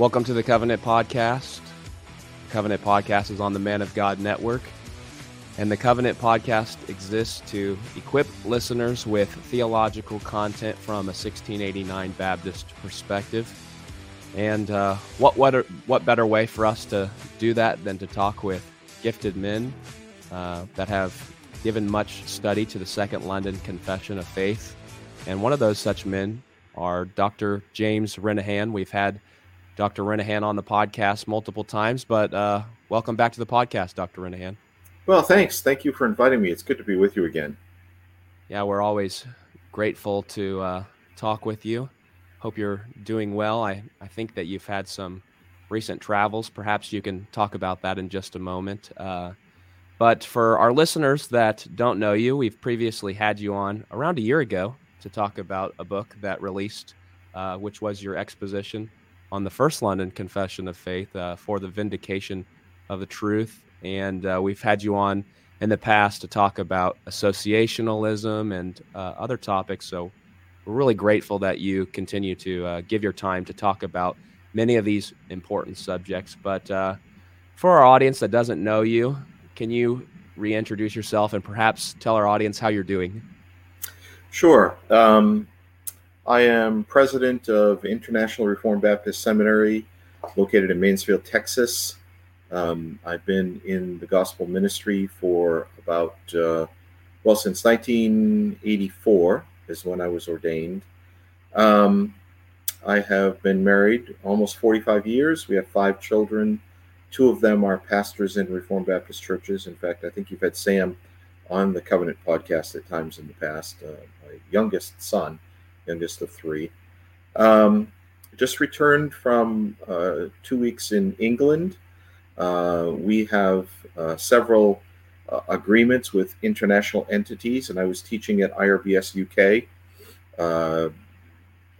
Welcome to the Covenant Podcast. Covenant Podcast is on the Man of God Network. And the Covenant Podcast exists to equip listeners with theological content from a 1689 Baptist perspective. And uh, what, what, what better way for us to do that than to talk with gifted men uh, that have given much study to the Second London Confession of Faith. And one of those such men are Dr. James Renihan. We've had Dr. Renihan on the podcast multiple times, but uh, welcome back to the podcast, Dr. Renihan. Well, thanks. Thank you for inviting me. It's good to be with you again. Yeah, we're always grateful to uh, talk with you. Hope you're doing well. I, I think that you've had some recent travels. Perhaps you can talk about that in just a moment. Uh, but for our listeners that don't know you, we've previously had you on around a year ago to talk about a book that released, uh, which was your exposition on the First London Confession of Faith uh, for the vindication of the truth. And uh, we've had you on in the past to talk about associationalism and uh, other topics. So we're really grateful that you continue to uh, give your time to talk about many of these important subjects. But uh, for our audience that doesn't know you, can you reintroduce yourself and perhaps tell our audience how you're doing? Sure. Um, I am president of International Reformed Baptist Seminary, located in Mansfield, Texas. Um, I've been in the gospel ministry for about, uh, well, since 1984 is when I was ordained. Um, I have been married almost 45 years. We have five children Two of them are pastors in Reformed Baptist churches. In fact, I think you've had Sam on the Covenant podcast at times in the past. Uh, my youngest son, youngest of three, um, just returned from uh, two weeks in England. Uh, we have uh, several uh, agreements with international entities, and I was teaching at IRBS UK, uh,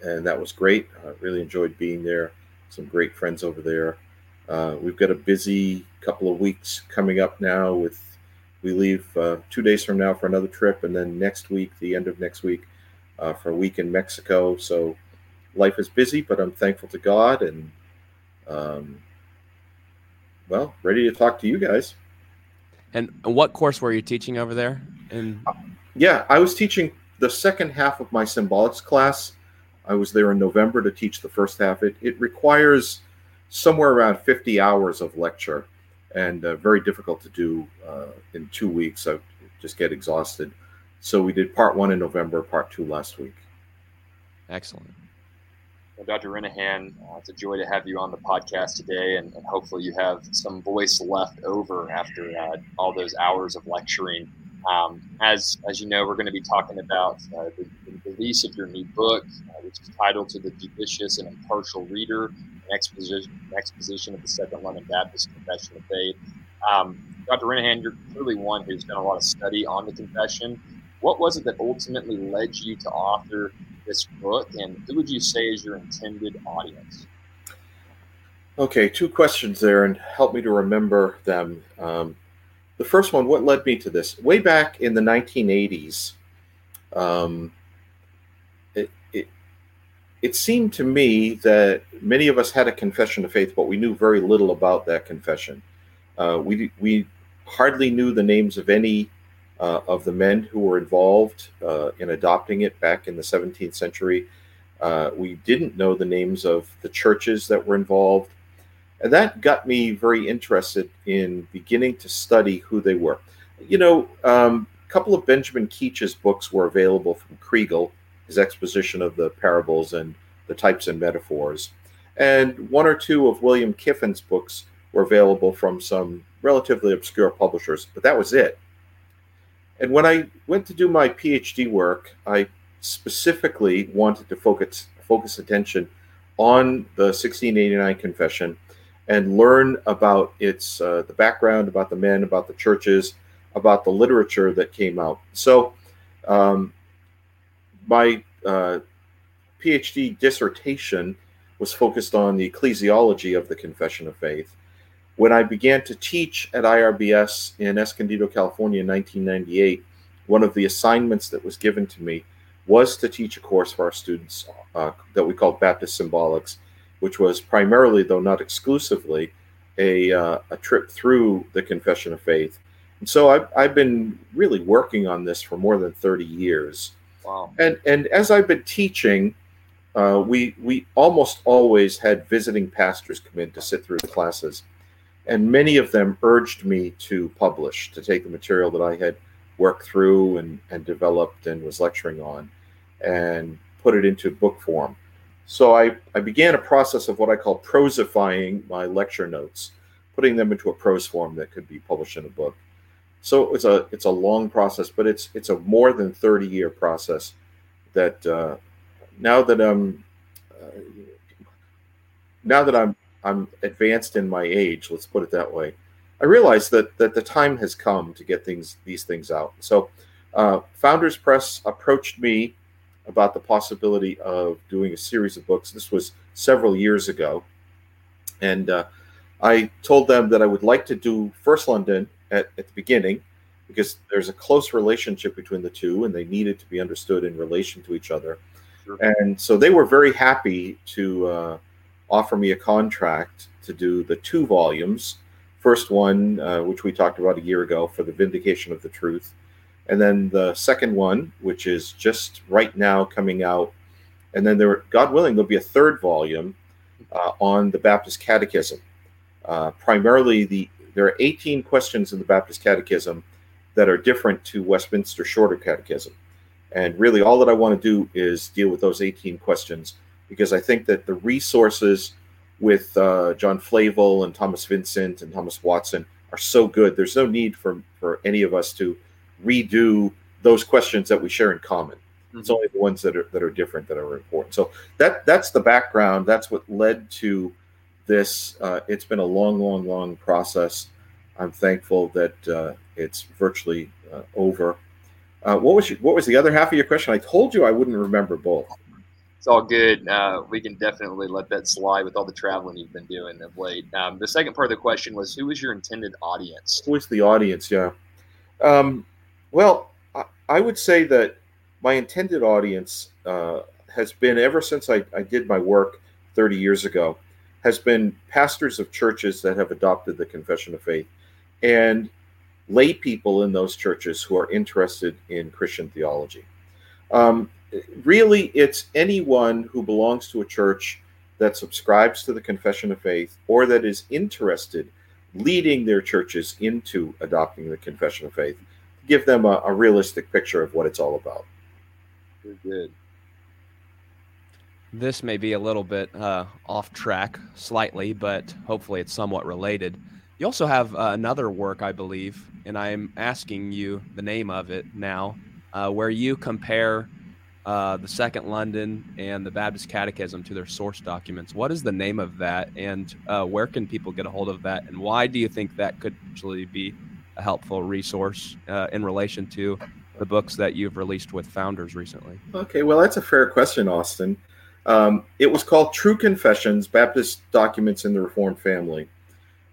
and that was great. I really enjoyed being there. Some great friends over there. Uh, we've got a busy couple of weeks coming up now. With we leave two days from now for another trip, and then next week, the end of next week, uh, for a week in Mexico. So life is busy, but I'm thankful to God and um, well, ready to talk to you guys. And what course were you teaching over there? And yeah, I was teaching the second half of my symbolics class. I was there in November to teach the first half. It it requires somewhere around 50 hours of lecture and uh, very difficult to do uh, in two weeks. I just get exhausted. So we did part one in November, part two last week. Excellent. Well, Dr. Renihan, uh, it's a joy to have you on the podcast today, and, and hopefully you have some voice left over after uh, all those hours of lecturing. Um, as as you know, we're going to be talking about uh, the, the, release of your new book, uh, which is titled "To the Judicious and Impartial Reader: exposition, exposition of the Second London Baptist Confession of Faith. Um, Dr. Renihan, you're clearly one who's done a lot of study on the confession. What was it that ultimately led you to author this book, and who would you say is your intended audience? Okay, two questions there, and help me to remember them. Um, the first one, what led me to this? Way back in the 1980s, um, it seemed to me that many of us had a confession of faith, but we knew very little about that confession. Uh, we we hardly knew the names of any uh, of the men who were involved uh, in adopting it back in the 17th century. Uh, we didn't know the names of the churches that were involved, and that got me very interested in beginning to study who they were. You know, um, a couple of Benjamin Keach's books were available from Kregel his exposition of the parables and the types and metaphors. And one or two of William Kiffin's books were available from some relatively obscure publishers, but that was it. And when I went to do my PhD work, I specifically wanted to focus focus attention on the 1689 confession and learn about its uh, the background, about the men, about the churches, about the literature that came out. So um, my uh, PhD dissertation was focused on the ecclesiology of the Confession of Faith. When I began to teach at IRBS in Escondido, California in 1998, one of the assignments that was given to me was to teach a course for our students uh, that we called Baptist Symbolics. which was primarily, though not exclusively, a, uh, a trip through the Confession of Faith. And so I've, I've been really working on this for more than 30 years. Wow. And, and as I've been teaching, uh, we, we almost always had visiting pastors come in to sit through the classes. And many of them urged me to publish, to take the material that I had worked through and, and developed and was lecturing on and put it into book form. So I, I began a process of what I call prosifying my lecture notes, putting them into a prose form that could be published in a book. So it's a it's a long process, but it's it's a more than thirty year process. That uh, now that I'm uh, now that I'm I'm advanced in my age, let's put it that way, I realize that that the time has come to get things these things out. So, uh, Founders Press approached me about the possibility of doing a series of books. This was several years ago, and uh, I told them that I would like to do First London at, at the beginning because there's a close relationship between the two, and they needed to be understood in relation to each other. Sure. And so they were very happy to uh, offer me a contract to do the two volumes. First one, uh, which we talked about a year ago, for the vindication of the truth, and then the second one, which is just right now coming out, and then there, God willing, there'll be a third volume uh, on the Baptist Catechism. Uh, primarily, the there are 18 questions in the Baptist Catechism that are different to Westminster Shorter Catechism, and really, all that I want to do is deal with those 18 questions because I think that the resources with uh, John Flavel and Thomas Vincent and Thomas Watson are so good. There's no need for for any of us to redo those questions that we share in common. Mm-hmm. It's only the ones that are that are different that are important. So that that's the background. That's what led to this. Uh, it's been a long, long, long process. I'm thankful that uh, it's virtually uh, over. Uh, what was your, what was the other half of your question? I told you I wouldn't remember both. It's all good. Uh, we can definitely let that slide with all the traveling you've been doing of late. Um, the second part of the question was, who was your intended audience? Who was the audience? Yeah. Um, well, I would say that my intended audience uh, has been ever since I, I did my work 30 years ago, has been pastors of churches that have adopted the confession of faith and lay people in those churches who are interested in Christian theology. Um, really, it's anyone who belongs to a church that subscribes to the confession of faith or that is interested leading their churches into adopting the confession of faith give them a, a realistic picture of what it's all about. Very good. This may be a little bit uh, off track slightly, but hopefully it's somewhat related. You also have uh, another work, I believe, and I'm asking you the name of it now, uh, where you compare uh, the Second London and the Baptist Catechism to their source documents. What is the name of that, and uh, where can people get a hold of that, and why do you think that could actually be a helpful resource uh, in relation to the books that you've released with founders recently? Okay, well, that's a fair question, Austin. Um, it was called True Confessions Baptist Documents in the Reformed Family,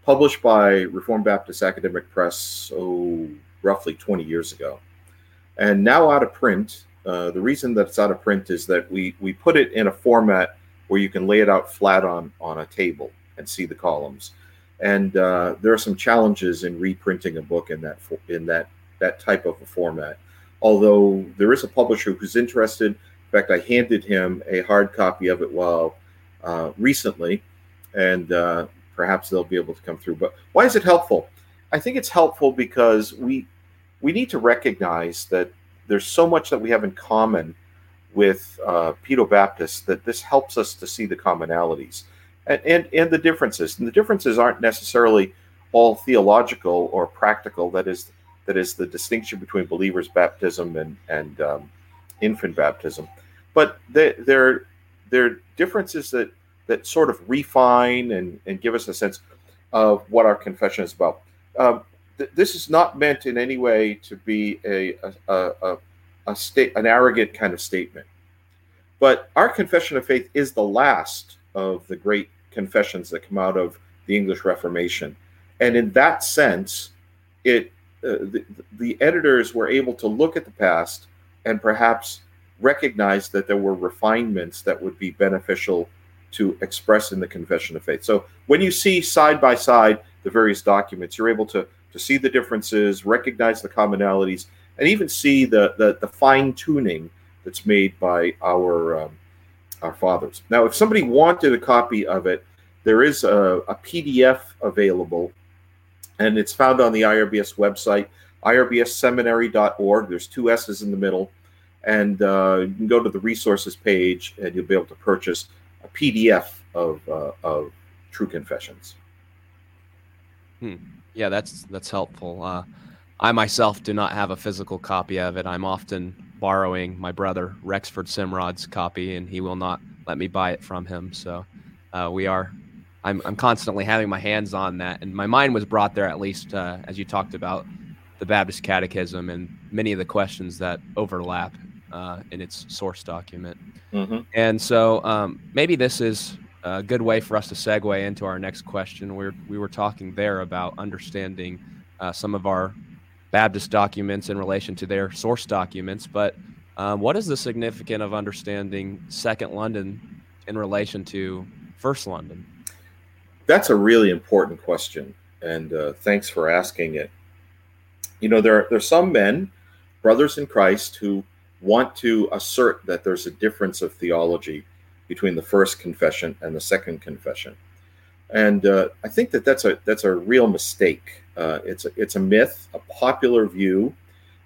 published by Reformed Baptist Academic Press, oh, roughly 20 years ago. And now out of print. Uh, the reason that it's out of print is that we, we put it in a format where you can lay it out flat on, on a table and see the columns and uh, there are some challenges in reprinting a book in that in that that type of a format. Although there is a publisher who's interested. In fact, I handed him a hard copy of it while uh, recently, and uh, perhaps they'll be able to come through. But why is it helpful? I think it's helpful because we we need to recognize that there's so much that we have in common with uh, Pedo Baptists that this helps us to see the commonalities and, and, and the differences. And the differences aren't necessarily all theological or practical. That is that is the distinction between believers' baptism and and um, infant baptism. But they, they're they're differences that that sort of refine and, and give us a sense of what our confession is about. Um, th- this is not meant in any way to be a a, a, a state an arrogant kind of statement. But our confession of faith is the last of the great confessions that come out of the English Reformation. And in that sense, it uh, the, the editors were able to look at the past and perhaps recognize that there were refinements that would be beneficial to express in the confession of faith. So when you see side by side the various documents, you're able to to see the differences, recognize the commonalities, and even see the the, the fine tuning that's made by our um, our fathers. Now, if somebody wanted a copy of it, there is a, a PDF available, and it's found on the IRBS website, irbsseminary.org. There's two S's in the middle, and uh, you can go to the resources page, and you'll be able to purchase a PDF of uh, of True Confessions. Hmm. Yeah, that's that's helpful. Uh, I myself do not have a physical copy of it. I'm often borrowing my brother Rexford Simrod's copy, and he will not let me buy it from him. So uh, we are. I'm, I'm constantly having my hands on that, and my mind was brought there at least uh, as you talked about the Baptist Catechism and many of the questions that overlap uh, in its source document. Mm-hmm. And so um, maybe this is a good way for us to segue into our next question. We're, we were talking there about understanding uh, some of our Baptist documents in relation to their source documents, but um, what is the significance of understanding Second London in relation to First London? That's a really important question, and uh, thanks for asking it. You know, there there are some men, brothers in Christ, who want to assert that there's a difference of theology between the first confession and the second confession, and uh, I think that that's a that's a real mistake. Uh, it's a, it's a myth, a popular view.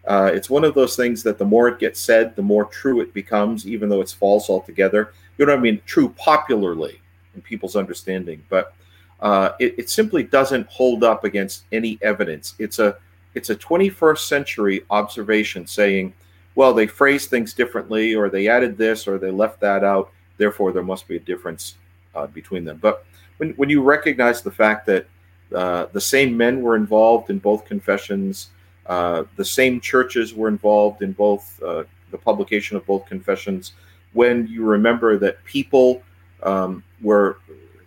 Uh, it's one of those things that the more it gets said, the more true it becomes, even though it's false altogether. You know what I mean? True popularly in people's understanding, but uh, it, it simply doesn't hold up against any evidence. It's a it's a 21st century observation saying, well, they phrased things differently, or they added this, or they left that out. Therefore, there must be a difference uh, between them. But when, when you recognize the fact that uh, the same men were involved in both confessions. Uh, the same churches were involved in both uh, the publication of both confessions. When you remember that people um, were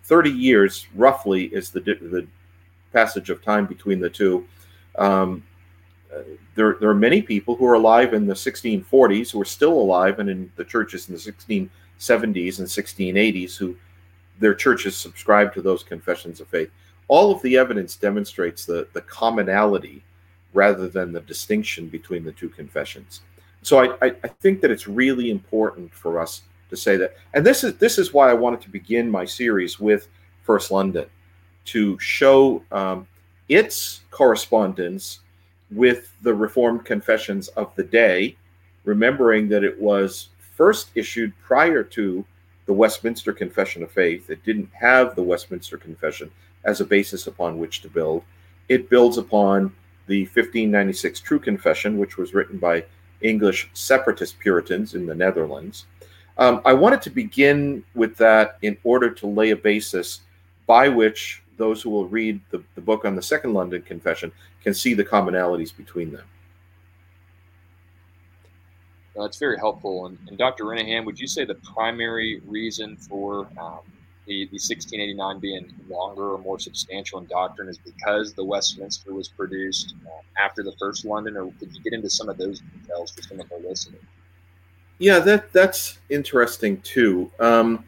30 years, roughly, is the the passage of time between the two. Um, there, there are many people who are alive in the 1640s who are still alive, and in the churches in the 1670s and 1680s who their churches subscribed to those confessions of faith all of the evidence demonstrates the, the commonality rather than the distinction between the two confessions. So I, I, I, think that it's really important for us to say that. And this is this is why I wanted to begin my series with First London to show um, its correspondence with the Reformed confessions of the day, remembering that it was first issued prior to the Westminster Confession of Faith. It didn't have the Westminster Confession as a basis upon which to build. It builds upon the 1596 True Confession, which was written by English separatist Puritans in the Netherlands. Um, I wanted to begin with that in order to lay a basis by which those who will read the, the book on the Second London Confession can see the commonalities between them. That's very helpful. And, and, Dr. Renihan, would you say the primary reason for um, the, the 1689 being longer or more substantial in doctrine is because the Westminster was produced uh, after the first London, or could you get into some of those details just for some of the listeners? Yeah, that that's interesting too. Um,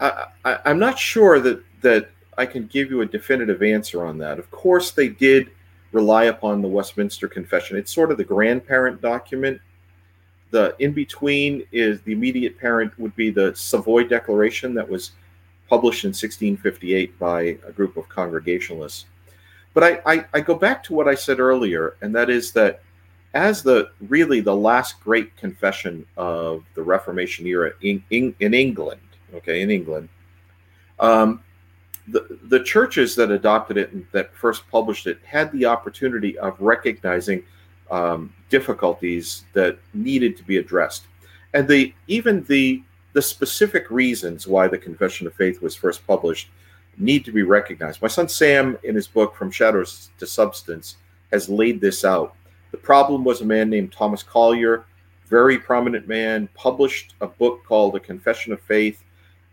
I, I, I'm not sure that that I can give you a definitive answer on that. Of course, they did rely upon the Westminster Confession. It's sort of the grandparent document the in between is the immediate parent would be the Savoy Declaration that was published in 1658 by a group of Congregationalists. But I, I, I go back to what I said earlier, and that is that as the really the last great confession of the Reformation era in, in, in England, okay, in England, um, the, the churches that adopted it and that first published it had the opportunity of recognizing um, difficulties that needed to be addressed, and the even the the specific reasons why the Confession of Faith was first published need to be recognized. My son Sam, in his book From Shadows to Substance, has laid this out. The problem was a man named Thomas Collier, very prominent man, published a book called A Confession of Faith.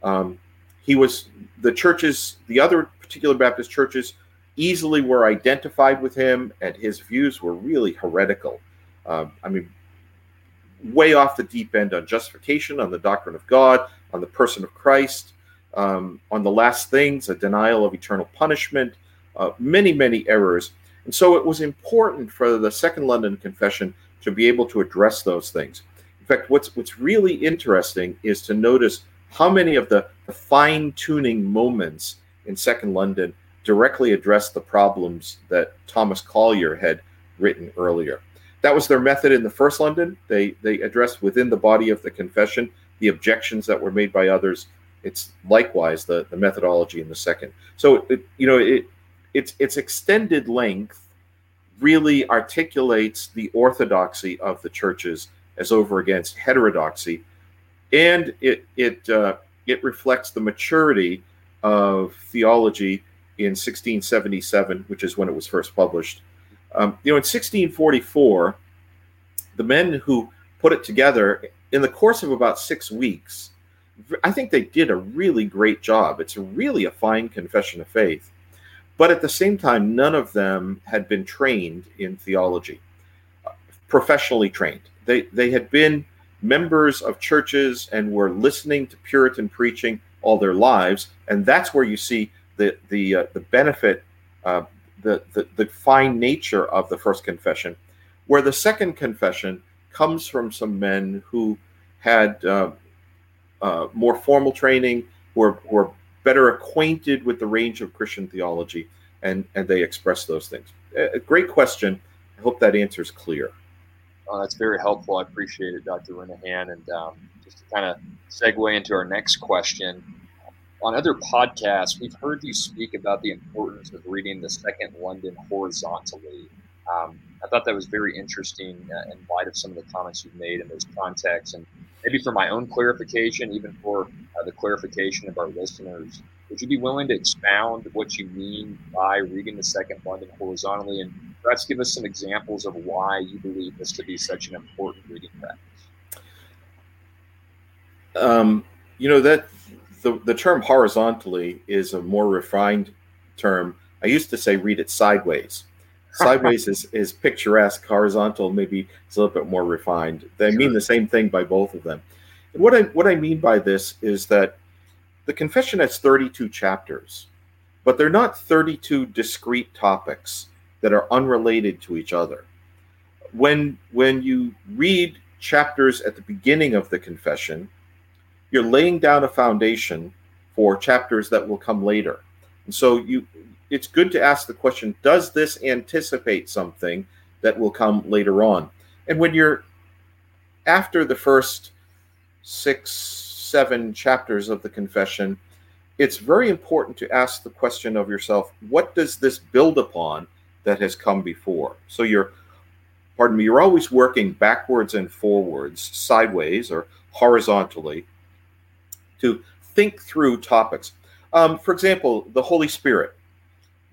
Um, he was the churches, the other particular Baptist churches easily were identified with him, and his views were really heretical. Uh, I mean, way off the deep end on justification, on the doctrine of God, on the person of Christ, um, on the last things, a denial of eternal punishment, uh, many, many errors. And so it was important for the Second London Confession to be able to address those things. In fact, what's what's really interesting is to notice how many of the, the fine-tuning moments in Second London directly address the problems that Thomas Collier had written earlier. That was their method in the first London. They they addressed within the body of the confession the objections that were made by others. It's likewise the, the methodology in the second. So it, you know it its its extended length really articulates the orthodoxy of the churches as over against heterodoxy, and it it uh, it reflects the maturity of theology in 1677, which is when it was first published. Um, you know, in 1644, the men who put it together in the course of about six weeks, I think they did a really great job. It's really a fine confession of faith. But at the same time, none of them had been trained in theology, professionally trained. They, they had been members of churches and were listening to Puritan preaching all their lives. And that's where you see the, the, uh, the benefit, uh, the, the, the fine nature of the first confession, where the second confession comes from some men who had uh, uh, more formal training, who were, were better acquainted with the range of Christian theology, and and they express those things. A great question. I hope that answer is clear. Oh, that's very helpful. I appreciate it, Dr. Renihan. And um, just to kind of segue into our next question, on other podcasts, we've heard you speak about the importance of reading the Second London horizontally. Um, I thought that was very interesting uh, in light of some of the comments you've made in those contexts. And maybe for my own clarification, even for uh, the clarification of our listeners, would you be willing to expound what you mean by reading the Second London horizontally and perhaps give us some examples of why you believe this to be such an important reading practice? Um, you know, that the, the term horizontally is a more refined term. I used to say read it sideways Sideways is, is picturesque. Horizontal maybe is a little bit more refined. They sure. mean the same thing by both of them. And what I what I mean by this is that the confession has 32 chapters, but they're not 32 discrete topics that are unrelated to each other. When when you read chapters at the beginning of the confession, you're laying down a foundation for chapters that will come later. And so you it's good to ask the question does this anticipate something that will come later on and when you're after the first six seven chapters of the confession it's very important to ask the question of yourself what does this build upon that has come before? So you're pardon me you're always working backwards and forwards sideways or horizontally to think through topics. Um, for example the holy spirit.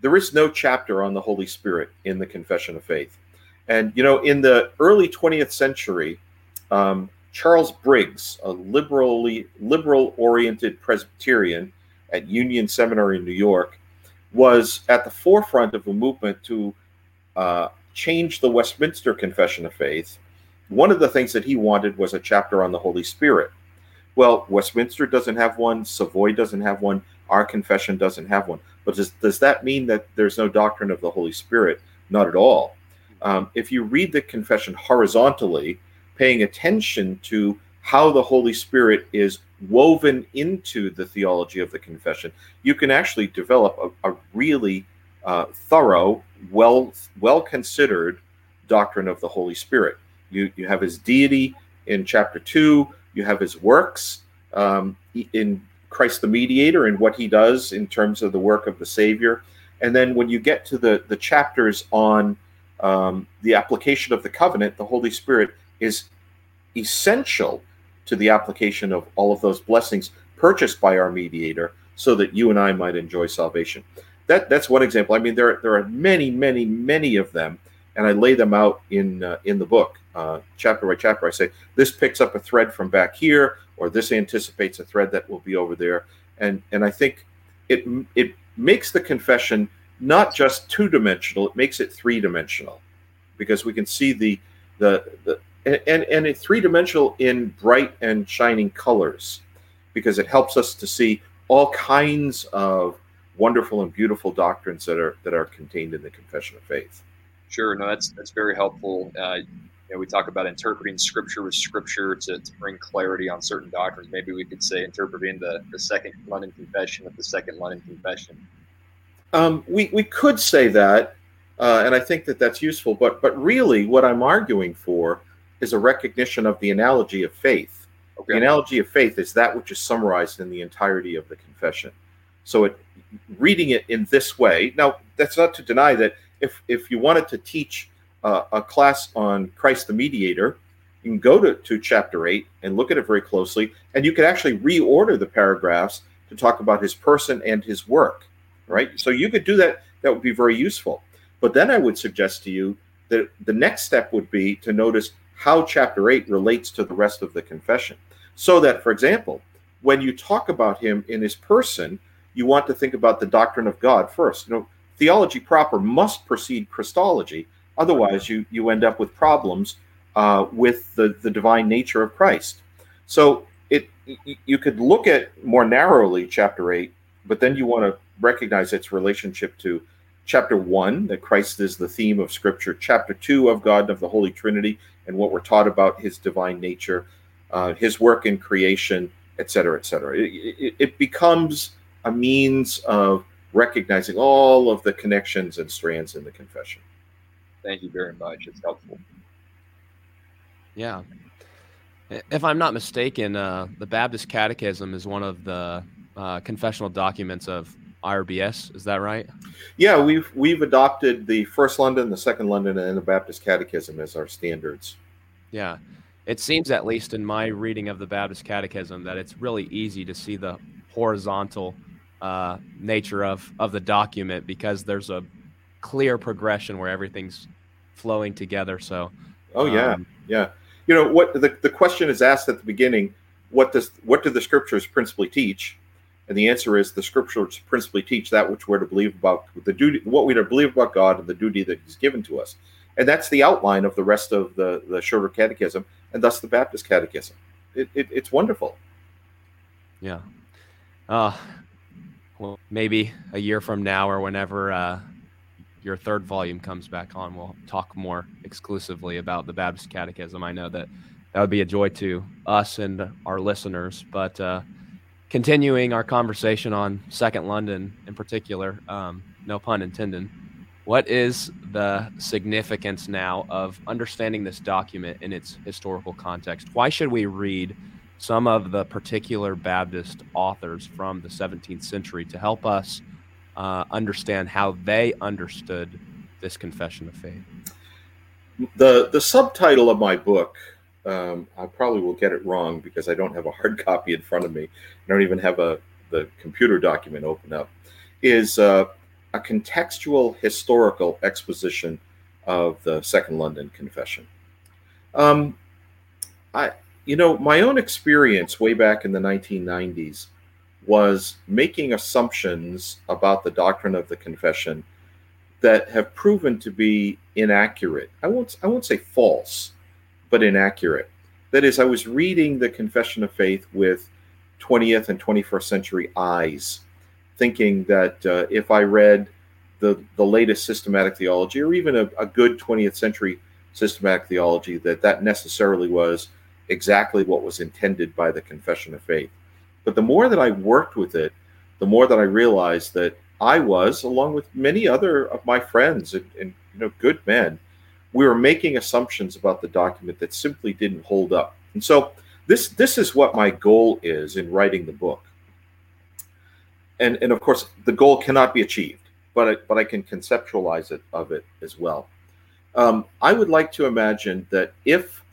There is no chapter on the Holy Spirit in the Confession of Faith. And, you know, in the early 20th century, um, Charles Briggs, a liberally liberal oriented Presbyterian at Union Seminary in New York, was at the forefront of a movement to uh, change the Westminster Confession of Faith. One of the things that he wanted was a chapter on the Holy Spirit. Well, Westminster doesn't have one, Savoy doesn't have one, our confession doesn't have one. But does, does that mean that there's no doctrine of the Holy Spirit? Not at all. Um, if you read the confession horizontally, paying attention to how the Holy Spirit is woven into the theology of the confession, you can actually develop a, a really uh, thorough, well well considered doctrine of the Holy Spirit. You you have his deity in chapter two. You have his works um, in Christ the mediator and what he does in terms of the work of the Savior. And then when you get to the, the chapters on um, the application of the covenant, the Holy Spirit is essential to the application of all of those blessings purchased by our mediator so that you and I might enjoy salvation. That, that's one example. I mean, there, there are many, many, many of them, and I lay them out in, uh, in the book, uh, chapter by chapter. I say, this picks up a thread from back here or this anticipates a thread that will be over there. And and I think it it makes the confession not just two dimensional; it makes it three dimensional, because we can see the the the, and, and, it's three dimensional in bright and shining colors because it helps us to see all kinds of wonderful and beautiful doctrines that are that are contained in the confession of faith. Sure, no, that's that's very helpful. Uh, you know, we talk about interpreting scripture with scripture to, to bring clarity on certain doctrines. Maybe we could say interpreting the, the second London Confession with the second London Confession. Um, we, we could say that, uh, and I think that that's useful. But but really, what I'm arguing for is a recognition of the analogy of faith. Okay. The analogy of faith is that which is summarized in the entirety of the confession. So it reading it in this way. Now, that's not to deny that if if you wanted to teach uh, a class on Christ the Mediator, you can go to, to chapter eight and look at it very closely, and you could actually reorder the paragraphs to talk about his person and his work. Right. So you could do that. That would be very useful. But then I would suggest to you that the next step would be to notice how chapter 8 relates to the rest of the confession. So that, for example, when you talk about him in his person, you want to think about the doctrine of God first. You know, theology proper must precede Christology. Otherwise, you, you end up with problems uh, with the, the divine nature of Christ. So it you could look at more narrowly chapter 8, but then you want to recognize its relationship to chapter 1, that Christ is the theme of Scripture, chapter 2 of God and of the Holy Trinity, and what we're taught about his divine nature, uh, his work in creation, etc., etc. It, it, it, becomes a means of recognizing all of the connections and strands in the confession. Thank you very much. It's helpful. Yeah. If I'm not mistaken, uh, the Baptist Catechism is one of the uh, confessional documents of IRBS. Is that right? Yeah, we've we've adopted the First London, the Second London, and the Baptist Catechism as our standards. Yeah, it seems at least in my reading of the Baptist Catechism that it's really easy to see the horizontal uh, nature of of the document because there's a clear progression where everything's flowing together. So, oh yeah, um, yeah. You know what the the question is asked at the beginning. What does what do the scriptures principally teach? And the answer is the scriptures principally teach that which we're to believe about the duty, what we're to believe about God and the duty that He's given to us. And that's the outline of the rest of the, the shorter catechism and thus the Baptist catechism. It, it, it's wonderful. Yeah. Uh, well, maybe a year from now or whenever uh, your third volume comes back on, we'll talk more exclusively about the Baptist catechism. I know that that would be a joy to us and our listeners, but uh, continuing our conversation on Second London in particular, um, no pun intended, what is the significance now of understanding this document in its historical context? Why should we read some of the particular Baptist authors from the 17th century to help us uh, understand how they understood this confession of faith? The, the subtitle of my book um, I probably will get it wrong because I don't have a hard copy in front of me. I don't even have a the computer document open up. Is uh, a contextual historical exposition of the Second London Confession. Um, I, you know, my own experience way back in the 1990s was making assumptions about the doctrine of the confession that have proven to be inaccurate. I won't I won't say false, but inaccurate. That is, I was reading the Confession of Faith with 20th and 21st century eyes, thinking that uh, if I read the, the latest systematic theology or even a, a good 20th century systematic theology, that that necessarily was exactly what was intended by the Confession of Faith. But the more that I worked with it, the more that I realized that I was, along with many other of my friends and, and you know good men, we were making assumptions about the document that simply didn't hold up. And so this this is what my goal is in writing the book. And and of course the goal cannot be achieved, but I, but I can conceptualize it of it as well. Um, I would like to imagine that if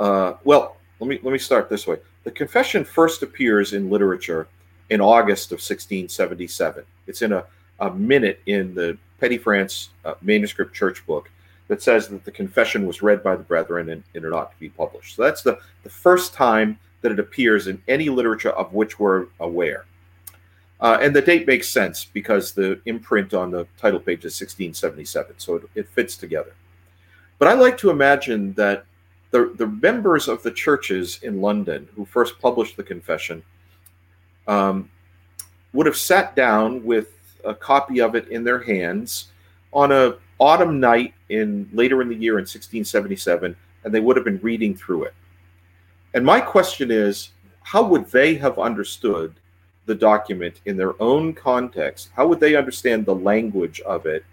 uh, well, let me let me start this way. The confession first appears in literature in August of 1677. It's in a, a minute in the Petty France uh, manuscript church book that says that the confession was read by the brethren and, and it ought to be published. So that's the, the first time that it appears in any literature of which we're aware. Uh, and the date makes sense because the imprint on the title page is 1677, so it, it fits together. But I like to imagine that the, the members of the churches in London who first published the confession um, would have sat down with a copy of it in their hands on a autumn night in later in the year in 1677 and they would have been reading through it and my question is how would they have understood the document in their own context how would they understand the language of it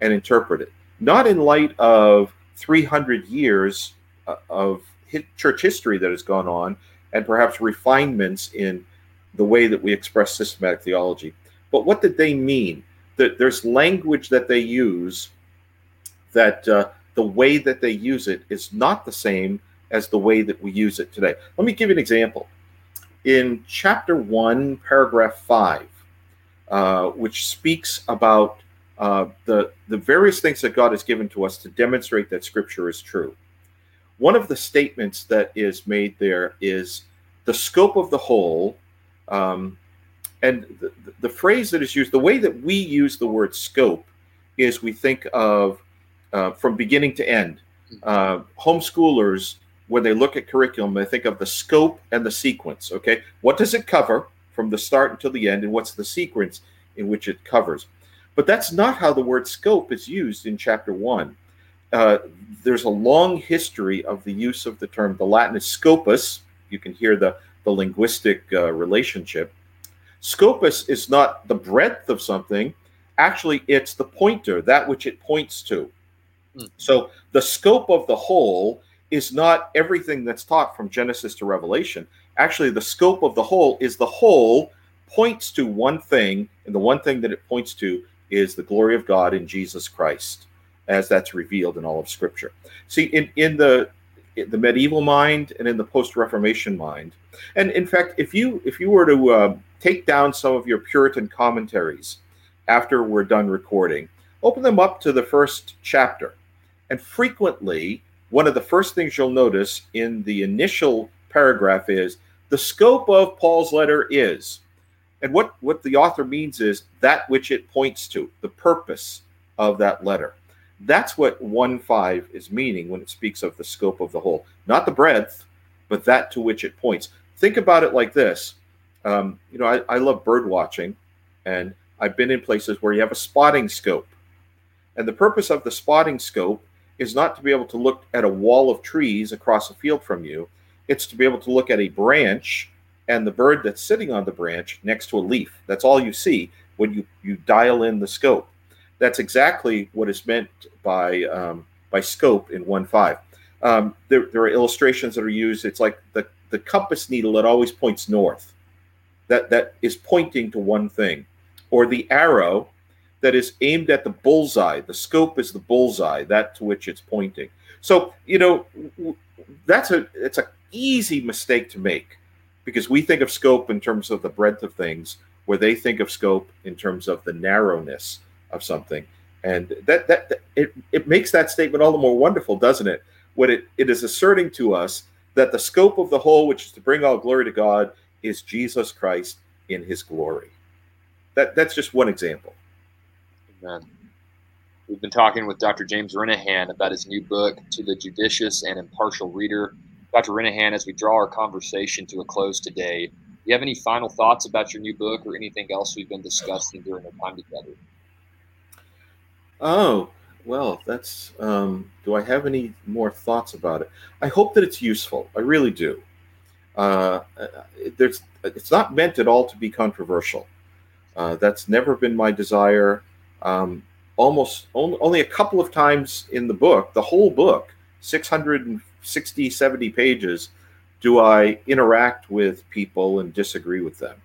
and interpret it not in light of 300 years uh, of church history that has gone on and perhaps refinements in the way that we express systematic theology. But what did they mean? That there's language that they use that uh, the way that they use it is not the same as the way that we use it today. Let me give you an example. In chapter 1, paragraph 5, uh, which speaks about uh, the, the various things that God has given to us to demonstrate that Scripture is true. One of the statements that is made there is the scope of the whole um, and the, the, phrase that is used, the way that we use the word scope is we think of uh, from beginning to end. Uh, homeschoolers, when they look at curriculum, they think of the scope and the sequence. Okay, what does it cover from the start until the end, and what's the sequence in which it covers? But that's not how the word scope is used in chapter one. Uh, there's a long history of the use of the term. The Latin is scopus. You can hear the the linguistic uh, relationship. Scopus is not the breadth of something, actually, it's the pointer, that which it points to. Mm. So the scope of the whole is not everything that's taught from Genesis to Revelation. Actually, the scope of the whole is the whole points to one thing, and the one thing that it points to is the glory of God in Jesus Christ, as that's revealed in all of Scripture. See, in, in the in the medieval mind and in the post-Reformation mind, and in fact, if you if you were to uh, take down some of your Puritan commentaries after we're done recording, open them up to the first chapter, and frequently one of the first things you'll notice in the initial paragraph is the scope of Paul's letter is, and what what the author means is that which it points to, the purpose of that letter. That's what 1 5 is meaning when it speaks of the scope of the whole, not the breadth, but that to which it points think about it like this. Um, you know, I, I love bird watching, and I've been in places where you have a spotting scope. And the purpose of the spotting scope is not to be able to look at a wall of trees across a field from you, it's to be able to look at a branch and the bird that's sitting on the branch next to a leaf. That's all you see when you, you dial in the scope. That's exactly what is meant by um, by scope in 1.5. Um, there, there are illustrations that are used. It's like the the compass needle that always points north, that that is pointing to one thing, or the arrow that is aimed at the bullseye. The scope is the bullseye, that to which it's pointing. So you know that's a it's an easy mistake to make because we think of scope in terms of the breadth of things, where they think of scope in terms of the narrowness of something. And that that, that it, it makes that statement all the more wonderful, doesn't it? What it, it is asserting to us that the scope of the whole, which is to bring all glory to God, is Jesus Christ in his glory. That, that's just one example. Amen. We've been talking with Dr. James Renihan about his new book, To the Judicious and Impartial Reader. Dr. Renihan, as we draw our conversation to a close today, do you have any final thoughts about your new book or anything else we've been discussing during our time together? Oh, well, that's. Um, do I have any more thoughts about it? I hope that it's useful. I really do. Uh, there's. It's not meant at all to be controversial. Uh, that's never been my desire. Um, almost only, only a couple of times in the book, the whole book, 660, 70 pages, do I interact with people and disagree with them.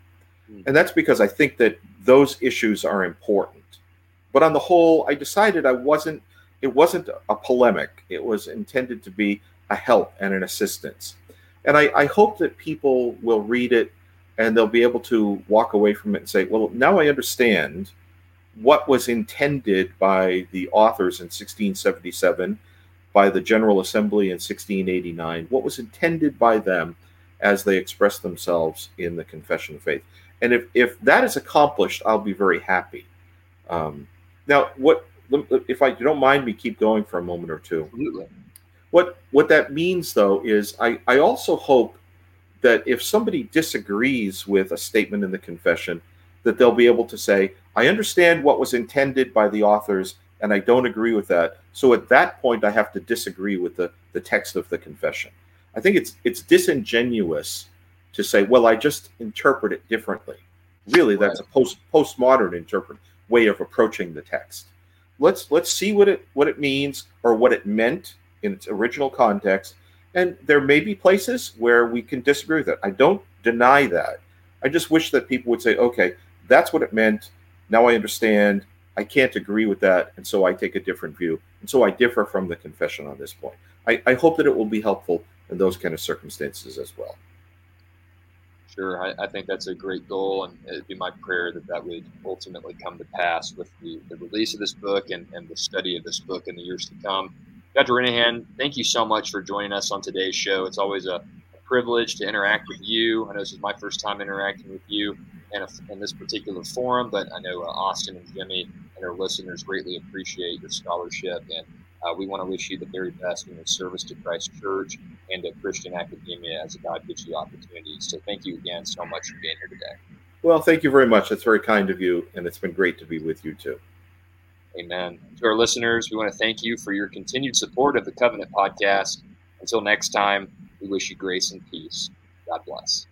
Hmm. And that's because I think that those issues are important. But on the whole, I decided I wasn't. It wasn't a polemic. It was intended to be a help and an assistance. And I, I hope that people will read it and they'll be able to walk away from it and say, well, now I understand what was intended by the authors in 1677, by the General Assembly in 1689, what was intended by them as they expressed themselves in the Confession of Faith. And if, if that is accomplished, I'll be very happy. Um, now, what if I you don't mind me keep going for a moment or two? Absolutely. What what that means though is I, I also hope that if somebody disagrees with a statement in the confession, that they'll be able to say, I understand what was intended by the authors and I don't agree with that. So at that point I have to disagree with the, the text of the confession. I think it's it's disingenuous to say, well, I just interpret it differently. Really, that's a post postmodern interpret way of approaching the text. Let's let's see what it what it means or what it meant in its original context. And there may be places where we can disagree with it. I don't deny that. I just wish that people would say, okay, that's what it meant. Now I understand. I can't agree with that. And so I take a different view. And so I differ from the confession on this point. I, I hope that it will be helpful in those kind of circumstances as well. Sure, I, I, think that's a great goal, and it'd be my prayer that that would ultimately come to pass with the, the release of this book and, and the study of this book in the years to come. Dr. Renihan, thank you so much for joining us on today's show. It's always a privilege to interact with you. I know this is my first time interacting with you in, a, in this particular forum, but I know uh, Austin and Jimmy and our listeners greatly appreciate your scholarship and uh, we want to wish you the very best in your service to Christ Church and to Christian academia as God gives you opportunities. So thank you again so much for being here today. Well, thank you very much. That's very kind of you, and it's been great to be with you too. Amen. To our listeners, we want to thank you for your continued support of the Covenant Podcast. Until next time, we wish you grace and peace. God bless.